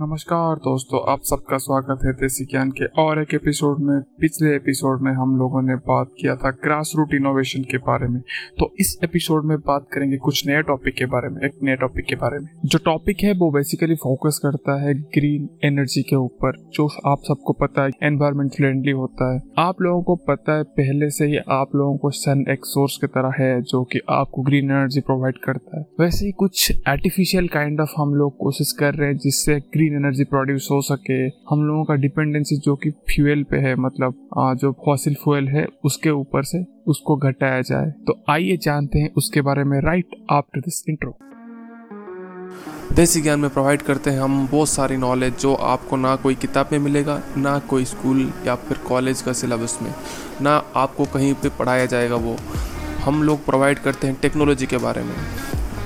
नमस्कार दोस्तों, आप सबका स्वागत है देसी ज्ञान के और एक एपिसोड में। पिछले एपिसोड में हम लोगों ने बात किया था ग्रास रूट इनोवेशन के बारे में। तो इस एपिसोड में बात करेंगे कुछ नए टॉपिक के बारे में, एक नए टॉपिक के बारे में। जो टॉपिक है, वो बेसिकली फोकस करता है ग्रीन एनर्जी के ऊपर, जो आप सबको पता है एनवायरमेंट फ्रेंडली होता है। आप लोगों को पता है, पहले से ही आप लोगों को सन एक सोर्स की तरह है, जो की आपको ग्रीन एनर्जी प्रोवाइड करता है। वैसे ही कुछ आर्टिफिशियल काइंड ऑफ़ हम लोग कोशिश कर रहे हैं, जिससे ग्रीन ग्रीन एनर्जी प्रोड्यूस हो सके, हम लोगों का डिपेंडेंसी जो कि फ्यूल पे है मतलब जो फॉसिल फ्यूल है, उसके ऊपर से उसको घटाया जाए। तो आइए जानते हैं उसके बारे में राइट आफ्टर दिस इंट्रो देसी ज्ञान में प्रोवाइड करते हैं हम बहुत सारी नॉलेज जो आपको ना कोई किताब में मिलेगा, ना कोई स्कूल या फिर कॉलेज का सिलेबस में, ना आपको कहीं पे पढ़ाया जाएगा वो। हम लोग प्रोवाइड करते हैं टेक्नोलॉजी के बारे में।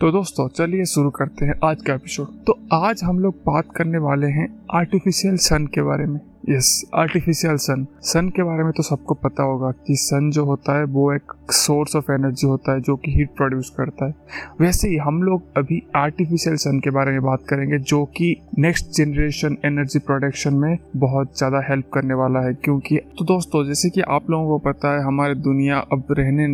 तो दोस्तों, चलिए शुरू करते हैं आज का एपिसोड तो आज हम लोग बात करने वाले हैं आर्टिफिशियल सन के बारे में। यस आर्टिफिशियल सन सन के बारे में तो सबको पता होगा कि सन जो होता है, वो एक सोर्स ऑफ़ एनर्जी होता है जो कि हीट प्रोड्यूस करता है। वैसे ही हम लोग अभी आर्टिफिशियल सन के बारे में बात करेंगे जो कि नेक्स्ट जनरेशन एनर्जी प्रोडक्शन में बहुत ज़्यादा हेल्प करने वाला है। क्योंकि तो दोस्तों, जैसे कि आप लोगों को पता है, हमारी दुनिया अब रहने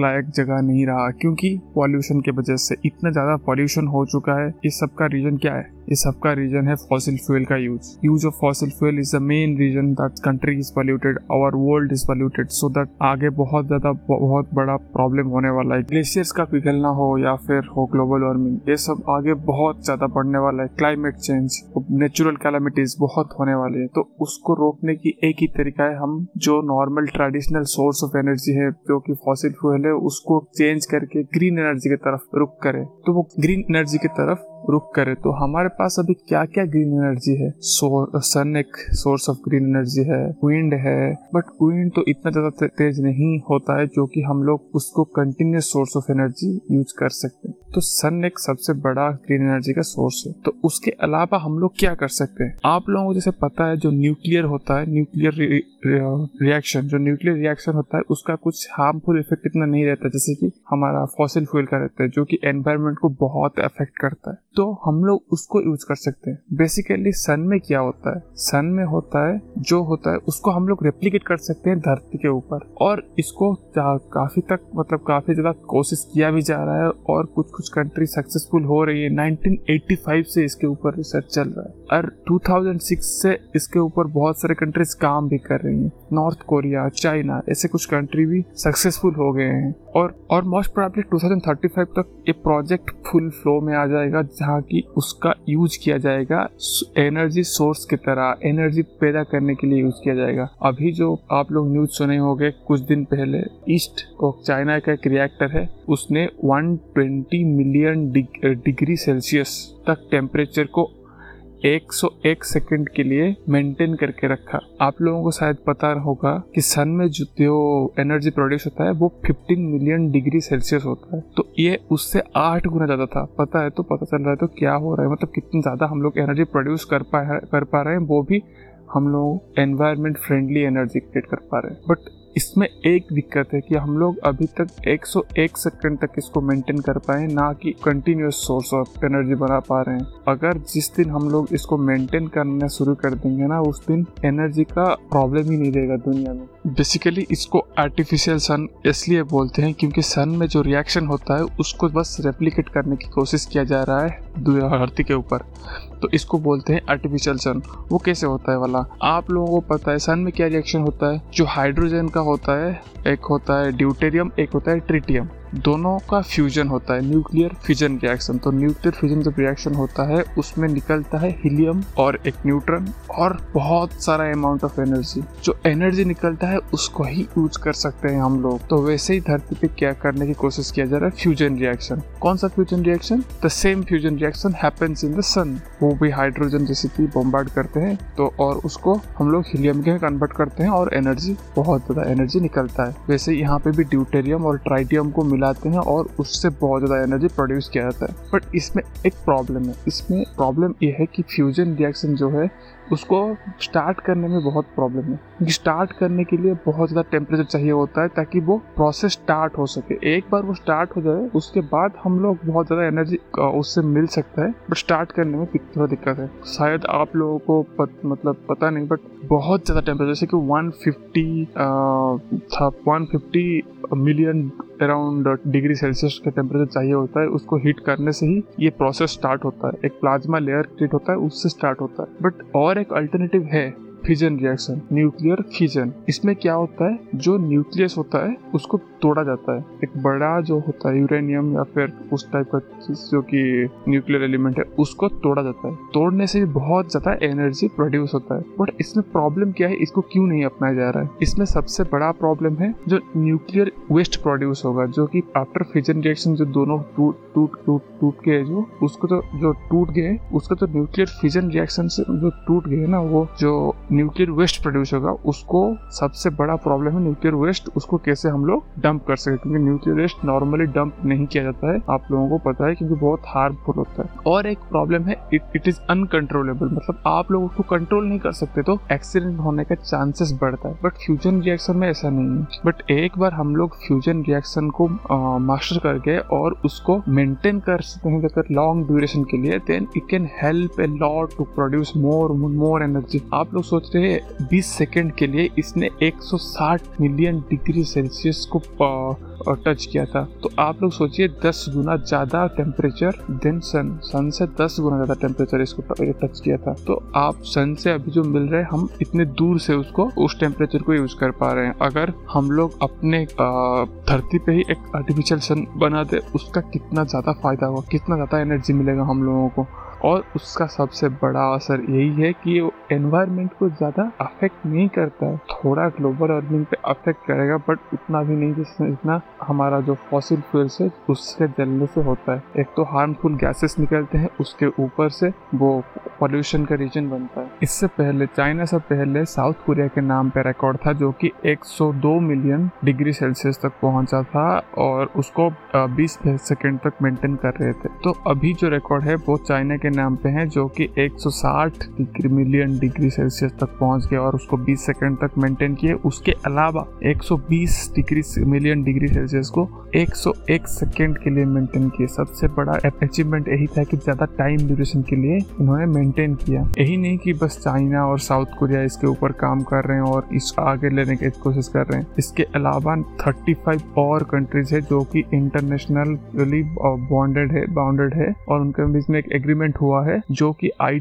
लायक जगह नहीं रहा, क्योंकि पॉल्यूशन की वजह से इतना ज़्यादा पॉल्यूशन हो चुका है। इस सब का रीजन क्या है? इस सब का रीजन है फॉसिल फ्यूल का use use of fossil fuel is the main reason that country is polluted our world is polluted so that आगे बहुत ज़्यादा, बहुत बड़ा प्रॉब्लम होने वाला है. ग्लेशियर्स का पिघलना हो या फिर हो ग्लोबल वार्मिंग ये सब आगे बहुत ज़्यादा बढ़ने वाला है. क्लाइमेट चेंज नेचुरल कैलामिटीज बहुत होने वाली है. तो उसको रोकने की एक ही तरीका है, हम जो normal traditional source of energy है, जो कि फॉसिल फ्यूल है, उसको चेंज करके ग्रीन एनर्जी की तरफ़ रुक करें. तो वो ग्रीन एनर्जी की तरफ़ रुक करे. तो हमारे पास अभी क्या क्या ग्रीन एनर्जी है? सन एक सोर्स ऑफ़ ग्रीन एनर्जी है विंड है बट विंड तो इतना ज़्यादा तेज नहीं होता है जो कि हम लोग उसको continuous source of energy use कर सकते तो सन एक सबसे बड़ा ग्रीन एनर्जी का सोर्स है। तो उसके अलावा हम लोग क्या कर सकते हैं? आप लोगों को जैसे पता है, जो न्यूक्लियर होता है न्यूक्लियर रिएक्शन जो न्यूक्लियर रिएक्शन होता है, उसका कुछ हार्मफुल इफ़ेक्ट इतना नहीं रहता, जैसे कि हमारा फॉसिल फ्यूल का रहता है, जो कि एनवायरमेंट को बहुत अफेक्ट करता है। तो हम लोग उसको यूज़ कर सकते हैं। बेसिकली सन में क्या होता है? सन में होता है, जो होता है, उसको हम लोग रेप्लीकेट कर सकते हैं धरती के ऊपर। और इसको काफ़ी तक मतलब काफ़ी ज़्यादा कोशिश किया भी जा रहा है और कुछ कुछ कंट्री सक्सेसफुल हो रही है। 1985 से इसके ऊपर रिसर्च चल रहा है। और 2006 से इसके ऊपर बहुत सारे कंट्रीज़ काम भी कर रही हैं। नॉर्थ कोरिया चाइना ऐसे कुछ कंट्री भी सक्सेसफुल हो गए हैं। और और मोस्ट प्रोबेबली 2035 तक ये प्रोजेक्ट फुल फ्लो में आ जाएगा, जहाँ की उसका यूज़ किया जाएगा एनर्जी सोर्स की तरह एनर्जी पैदा करने के लिए यूज़ किया जाएगा। अभी जो आप लोग न्यूज़ सुने होंगे, कुछ दिन पहले ईस्ट और चाइना का एक रिएक्टर है, उसने 120 मिलियन डिग्री सेल्सियस तक टेम्परेचर को 101 सेकंड के लिए मेंटेन करके रखा। आप लोगों को शायद पता होगा कि सन में जो एनर्जी प्रोड्यूस होता है, वो 15 मिलियन डिग्री सेल्सियस होता है। तो ये उससे आठ गुना ज़्यादा था। पता है तो पता चल रहा है तो क्या हो रहा है? मतलब कितनी ज़्यादा हम लोग एनर्जी प्रोड्यूस कर पा कर पा रहे हैं, वो भी हम लोग एनवायरमेंट फ्रेंडली एनर्जी क्रिएट कर पा रहे हैं। बट इसमें एक दिक्कत है कि हम लोग अभी तक 101 सेकंड तक इसको मेंटेन कर पाए, ना कि कंटिन्यूस सोर्स ऑफ़ एनर्जी बना पा रहे हैं। अगर जिस दिन हम लोग इसको मेंटेन करना शुरू कर देंगे ना, उस दिन एनर्जी का प्रॉब्लम ही नहीं रहेगा दुनिया में। बेसिकली इसको आर्टिफिशियल सन इसलिए बोलते हैं क्योंकि सन में जो रिएक्शन होता है, उसको बस रेप्लीकेट करने की कोशिश किया जा रहा है धरती के ऊपर। तो इसको बोलते हैं आर्टिफिशियल सन वो कैसे होता है वाला? आप लोगों को पता है सन में क्या रिएक्शन होता है? जो हाइड्रोजन का होता है, एक होता है ड्यूटेरियम एक होता है ट्रिटियम दोनों का फ्यूजन होता है न्यूक्लियर फ्यूजन रिएक्शन तो न्यूक्लियर फ्यूजन जब रिएक्शन होता है, उसमें निकलता है हीलियम और एक न्यूट्रन और बहुत सारा अमाउंट ऑफ़ एनर्जी जो एनर्जी निकलता है, उसको ही यूज़ कर सकते हैं हम लोग. तो वैसे ही धरती पे क्या करने की कोशिश किया जा रहा है? फ्यूजन रिएक्शन कौन सा fusion reaction the same fusion reaction happens in the sun वो भी हाइड्रोजन जैसे कि बॉम्बार्ड करते हैं तो और उसको हम लोग हीलियम के कन्वर्ट करते हैं और एनर्जी बहुत ज़्यादा एनर्जी निकलता है। वैसे यहाँ पे भी ड्यूटेरियम और ट्राइटियम को मिलाते हैं और उससे बहुत ज़्यादा एनर्जी प्रोड्यूस किया जाता है। बट इसमें एक प्रॉब्लम है। इसमें प्रॉब्लम यह है कि फ्यूजन रिएक्शन जो है उसको स्टार्ट करने में बहुत प्रॉब्लम है। क्योंकि स्टार्ट करने के लिए बहुत ज़्यादा टेम्परेचर चाहिए होता है ताकि वो प्रोसेस स्टार्ट हो सके। एक बार वो स्टार्ट हो जाए उसके बाद हम लोग बहुत ज़्यादा एनर्जी उससे मिल सकता है। बट स्टार्ट करने में थोड़ा दिक्कत है। शायद आप लोगों को पत, मतलब पता नहीं बट बहुत ज़्यादा टेम्परेचर जैसे कि 150 था 150 मिलियन अराउंड डिग्री सेल्सियस का टेम्परेचर चाहिए होता है। उसको हीट करने से ही ये प्रोसेस स्टार्ट होता है। एक प्लाज्मा लेयर क्रिएट होता है उससे स्टार्ट होता है। बट और एक अल्टरनेटिव है। फिजन रिएक्शन न्यूक्लियर फिजन इसमें क्या होता है? जो न्यूक्लियस होता है, उसको तोड़ा जाता है। एक बड़ा जो होता है यूरेनियम या फिर उस टाइप का चीज़ जो कि न्यूक्लियर एलिमेंट है, उसको तोड़ा जाता है। तोड़ने से भी बहुत ज़्यादा एनर्जी प्रोड्यूस होता है। बट इसमें प्रॉब्लम क्या है? इसको क्यों नहीं अपनाया जा रहा है? इसमें सबसे बड़ा प्रॉब्लम है, जो न्यूक्लियर वेस्ट प्रोड्यूस होगा, जो कि आफ्टर फिजन रिएक्शन जो दोनों टूट टूट टूट टूट गए जो, उसको तो जो टूट गए, उसका तो न्यूक्लियर फिजन रिएक्शन से जो टूट गए ना, वो जो न्यूक्लियर वेस्ट प्रोड्यूस होगा, उसको सबसे बड़ा प्रॉब्लम है न्यूक्लियर वेस्ट, उसको कैसे हम लोग डंप कर सके क्योंकि न्यूक्लियर वेस्ट नॉर्मली डंप नहीं किया जाता है, आप लोगों को पता है, क्योंकि बहुत हार्मफुल होता है। और एक प्रॉब्लम है इट इज़ अनकंट्रोलेबल मतलब आप लोग उसको कंट्रोल नहीं कर सकते तो एक्सीडेंट होने का चांसेस बढ़ता है। बट फ्यूजन रिएक्शन में ऐसा नहीं है। बट एक बार हम लोग फ्यूजन रिएक्शन को मास्टर कर गए और उसको मेंटेन कर सकते हैं अगर लॉन्ग ड्यूरेशन के लिए then it can help a lot to produce more more energy आप लोग सोच रहे हैं 20 सेकेंड के लिए इसने 160 मिलियन डिग्री सेल्सियस को टच किया था। तो आप लोग सोचिए 10 गुना ज़्यादा टेम्परेचर देन सन सन से 10 गुना ज़्यादा टेम्परेचर इसको टच किया था। तो आप सन से अभी जो मिल रहे हम इतने दूर से उसको, उस टेम्परेचर को यूज़ कर पा रहे हैं। अगर हम लोग अपने धरती पे ही एक आर्टिफिशियल सन बना दे, उसका कितना ज़्यादा फ़ायदा होगा, कितना ज़्यादा एनर्जी मिलेगा हम लोगों को। और उसका सबसे बड़ा असर यही है कि वो एनवायरनमेंट को ज़्यादा अफेक्ट नहीं करता है। थोड़ा ग्लोबल वार्मिंग पे अफेक्ट करेगा बट उतना भी नहीं जिसमें इतना हमारा जो फॉसिल फ्यूल्स है, उससे जलने से होता है। एक तो हार्मफुल गैसेस निकलते हैं उसके ऊपर से, वो पॉल्यूशन का रीजन बनता है। इससे पहले चाइना से पहले साउथ कोरिया के नाम पे रिकॉर्ड था जो कि 102 मिलियन डिग्री सेल्सियस तक पहुँचा था और उसको 20 सेकेंड तक मेंटेन कर रहे थे। तो अभी जो रिकॉर्ड है, वो चाइना के नाम पे है जो कि 160 डिग्री मिलियन डिग्री सेल्सियस तक पहुँच गया और उसको 20 सेकेंड तक मेंटेन किए। उसके अलावा 120 डिग्री मिलियन डिग्री सेल्सियस को 101 सेकेंड के लिए मेंटेन किए। सबसे बड़ा अचीवमेंट यही था कि ज़्यादा टाइम ड्यूरेशन के लिए इन्होंने मेंटेन किया। यही नहीं कि बस चाइना और साउथ कोरिया इसके ऊपर काम कर रहे हैं और इस आगे लेने की कोशिश कर रहे हैं। इसके अलावा 35 और कंट्रीज़ है जो कि इंटरनेशनली बॉन्डेड है बाउंडेड है और उनके बीच में एक एग्रीमेंट हुआ है जो कि आई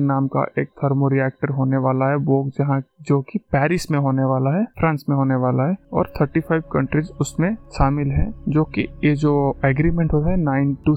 नाम का एक थर्मो रिएक्टर होने वाला है। वो जहाँ जो कि पेरिस में होने वाला है फ्रांस में होने वाला है और 35 कंट्रीज़ उसमें शामिल है जो कि ये जो एग्रीमेंट होता है नाइन टू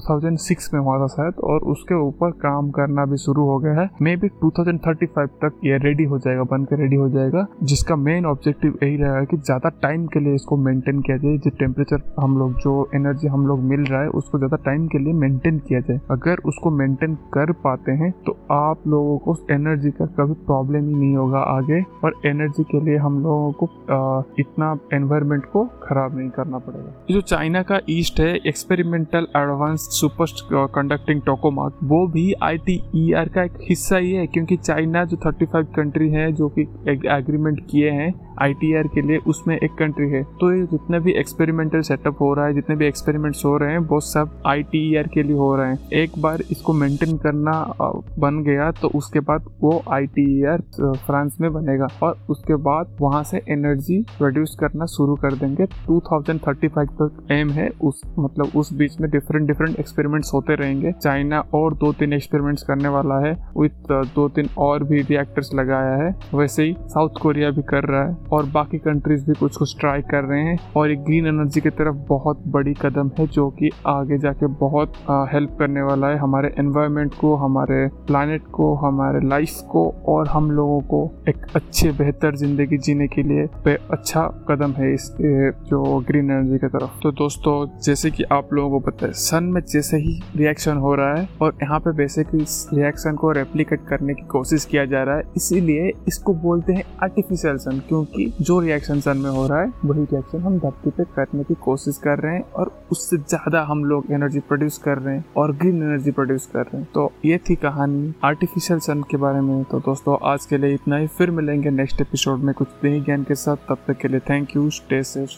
में हुआ था शायद और उसके ऊपर काम करना भी शुरू हो गया है। मे बी 2035 तक ये रेडी हो जाएगा बन के रेडी हो जाएगा। जिसका मेन ऑब्जेक्टिव यही रहेगा कि ज़्यादा टाइम के लिए इसको मेंटेन किया जाए। जो टेम्परेचर हम लोग जो एनर्जी हम लोग मिल रहा है उसको ज़्यादा टाइम के लिए मेंटेन किया जाए। अगर उसको मेंटेन कर पाते हैं तो आप लोगों को एनर्जी का कभी प्रॉब्लम ही नहीं होगा आगे। और एनर्जी के लिए हम लोगों को आ, इतना एनवायरमेंट को खराब नहीं करना पड़ेगा। जो चाइना का ईस्ट है experimental advance super conducting tokamak वो भी आई का एक हिस्सा ही है, क्योंकि चाइना जो 35 कंट्री हैं, जो कि एग्रीमेंट किए हैं ITR के लिए उसमें एक कंट्री है। तो ये जितने भी एक्सपेरिमेंटल सेटअप हो रहा है, जितने भी एक्सपेरिमेंट्स हो रहे हैं, वो सब ITR के लिए हो रहे हैं। एक बार इसको मेंटेन करना बन गया तो उसके बाद वो ITR फ्रांस में बनेगा। और उसके बाद वहाँ से एनर्जी प्रोड्यूस करना शुरू कर देंगे। 2035 तक एम है। उस मतलब उस बीच में डिफरेंट डिफरेंट एक्सपेरिमेंट्स होते रहेंगे। चाइना और दो तीन एक्सपेरिमेंट्स करने वाला है। विथ दो तीन और भी रिएक्टर्स लगाया है। वैसे ही साउथ कोरिया भी कर रहा है। और बाकी कंट्रीज़ भी कुछ कुछ ट्राई कर रहे हैं। और एक ग्रीन एनर्जी की तरफ़ बहुत बड़ी कदम है, जो कि आगे जाके बहुत हेल्प करने वाला है हमारे एनवायरनमेंट को, हमारे प्लानट को, हमारे लाइफ को, और हम लोगों को एक अच्छे, बेहतर ज़िंदगी जीने के लिए अच्छा कदम है इस जो ग्रीन एनर्जी की तरफ़। तो दोस्तों, जैसे कि आप लोगों को पता है सन में जैसे ही रिएक्शन हो रहा है और यहाँ पे बेसिकली इस रिएक्शन को रेप्लीकेट करने की कोशिश किया जा रहा है, इसीलिए इसको बोलते हैं आर्टिफिशियल सन क्योंकि जो रिएक्शन सन में हो रहा है, वही रिएक्शन हम धरती पे करने की कोशिश कर रहे हैं और उससे ज़्यादा हम लोग एनर्जी प्रोड्यूस कर रहे हैं और ग्रीन एनर्जी प्रोड्यूस कर रहे हैं। तो ये थी कहानी आर्टिफिशियल सन के बारे में। तो दोस्तों, आज के लिए इतना ही। फिर मिलेंगे नेक्स्ट एपिसोड में कुछ नई ज्ञान के साथ। तब तक के लिए थैंक यू स्टे सेफ़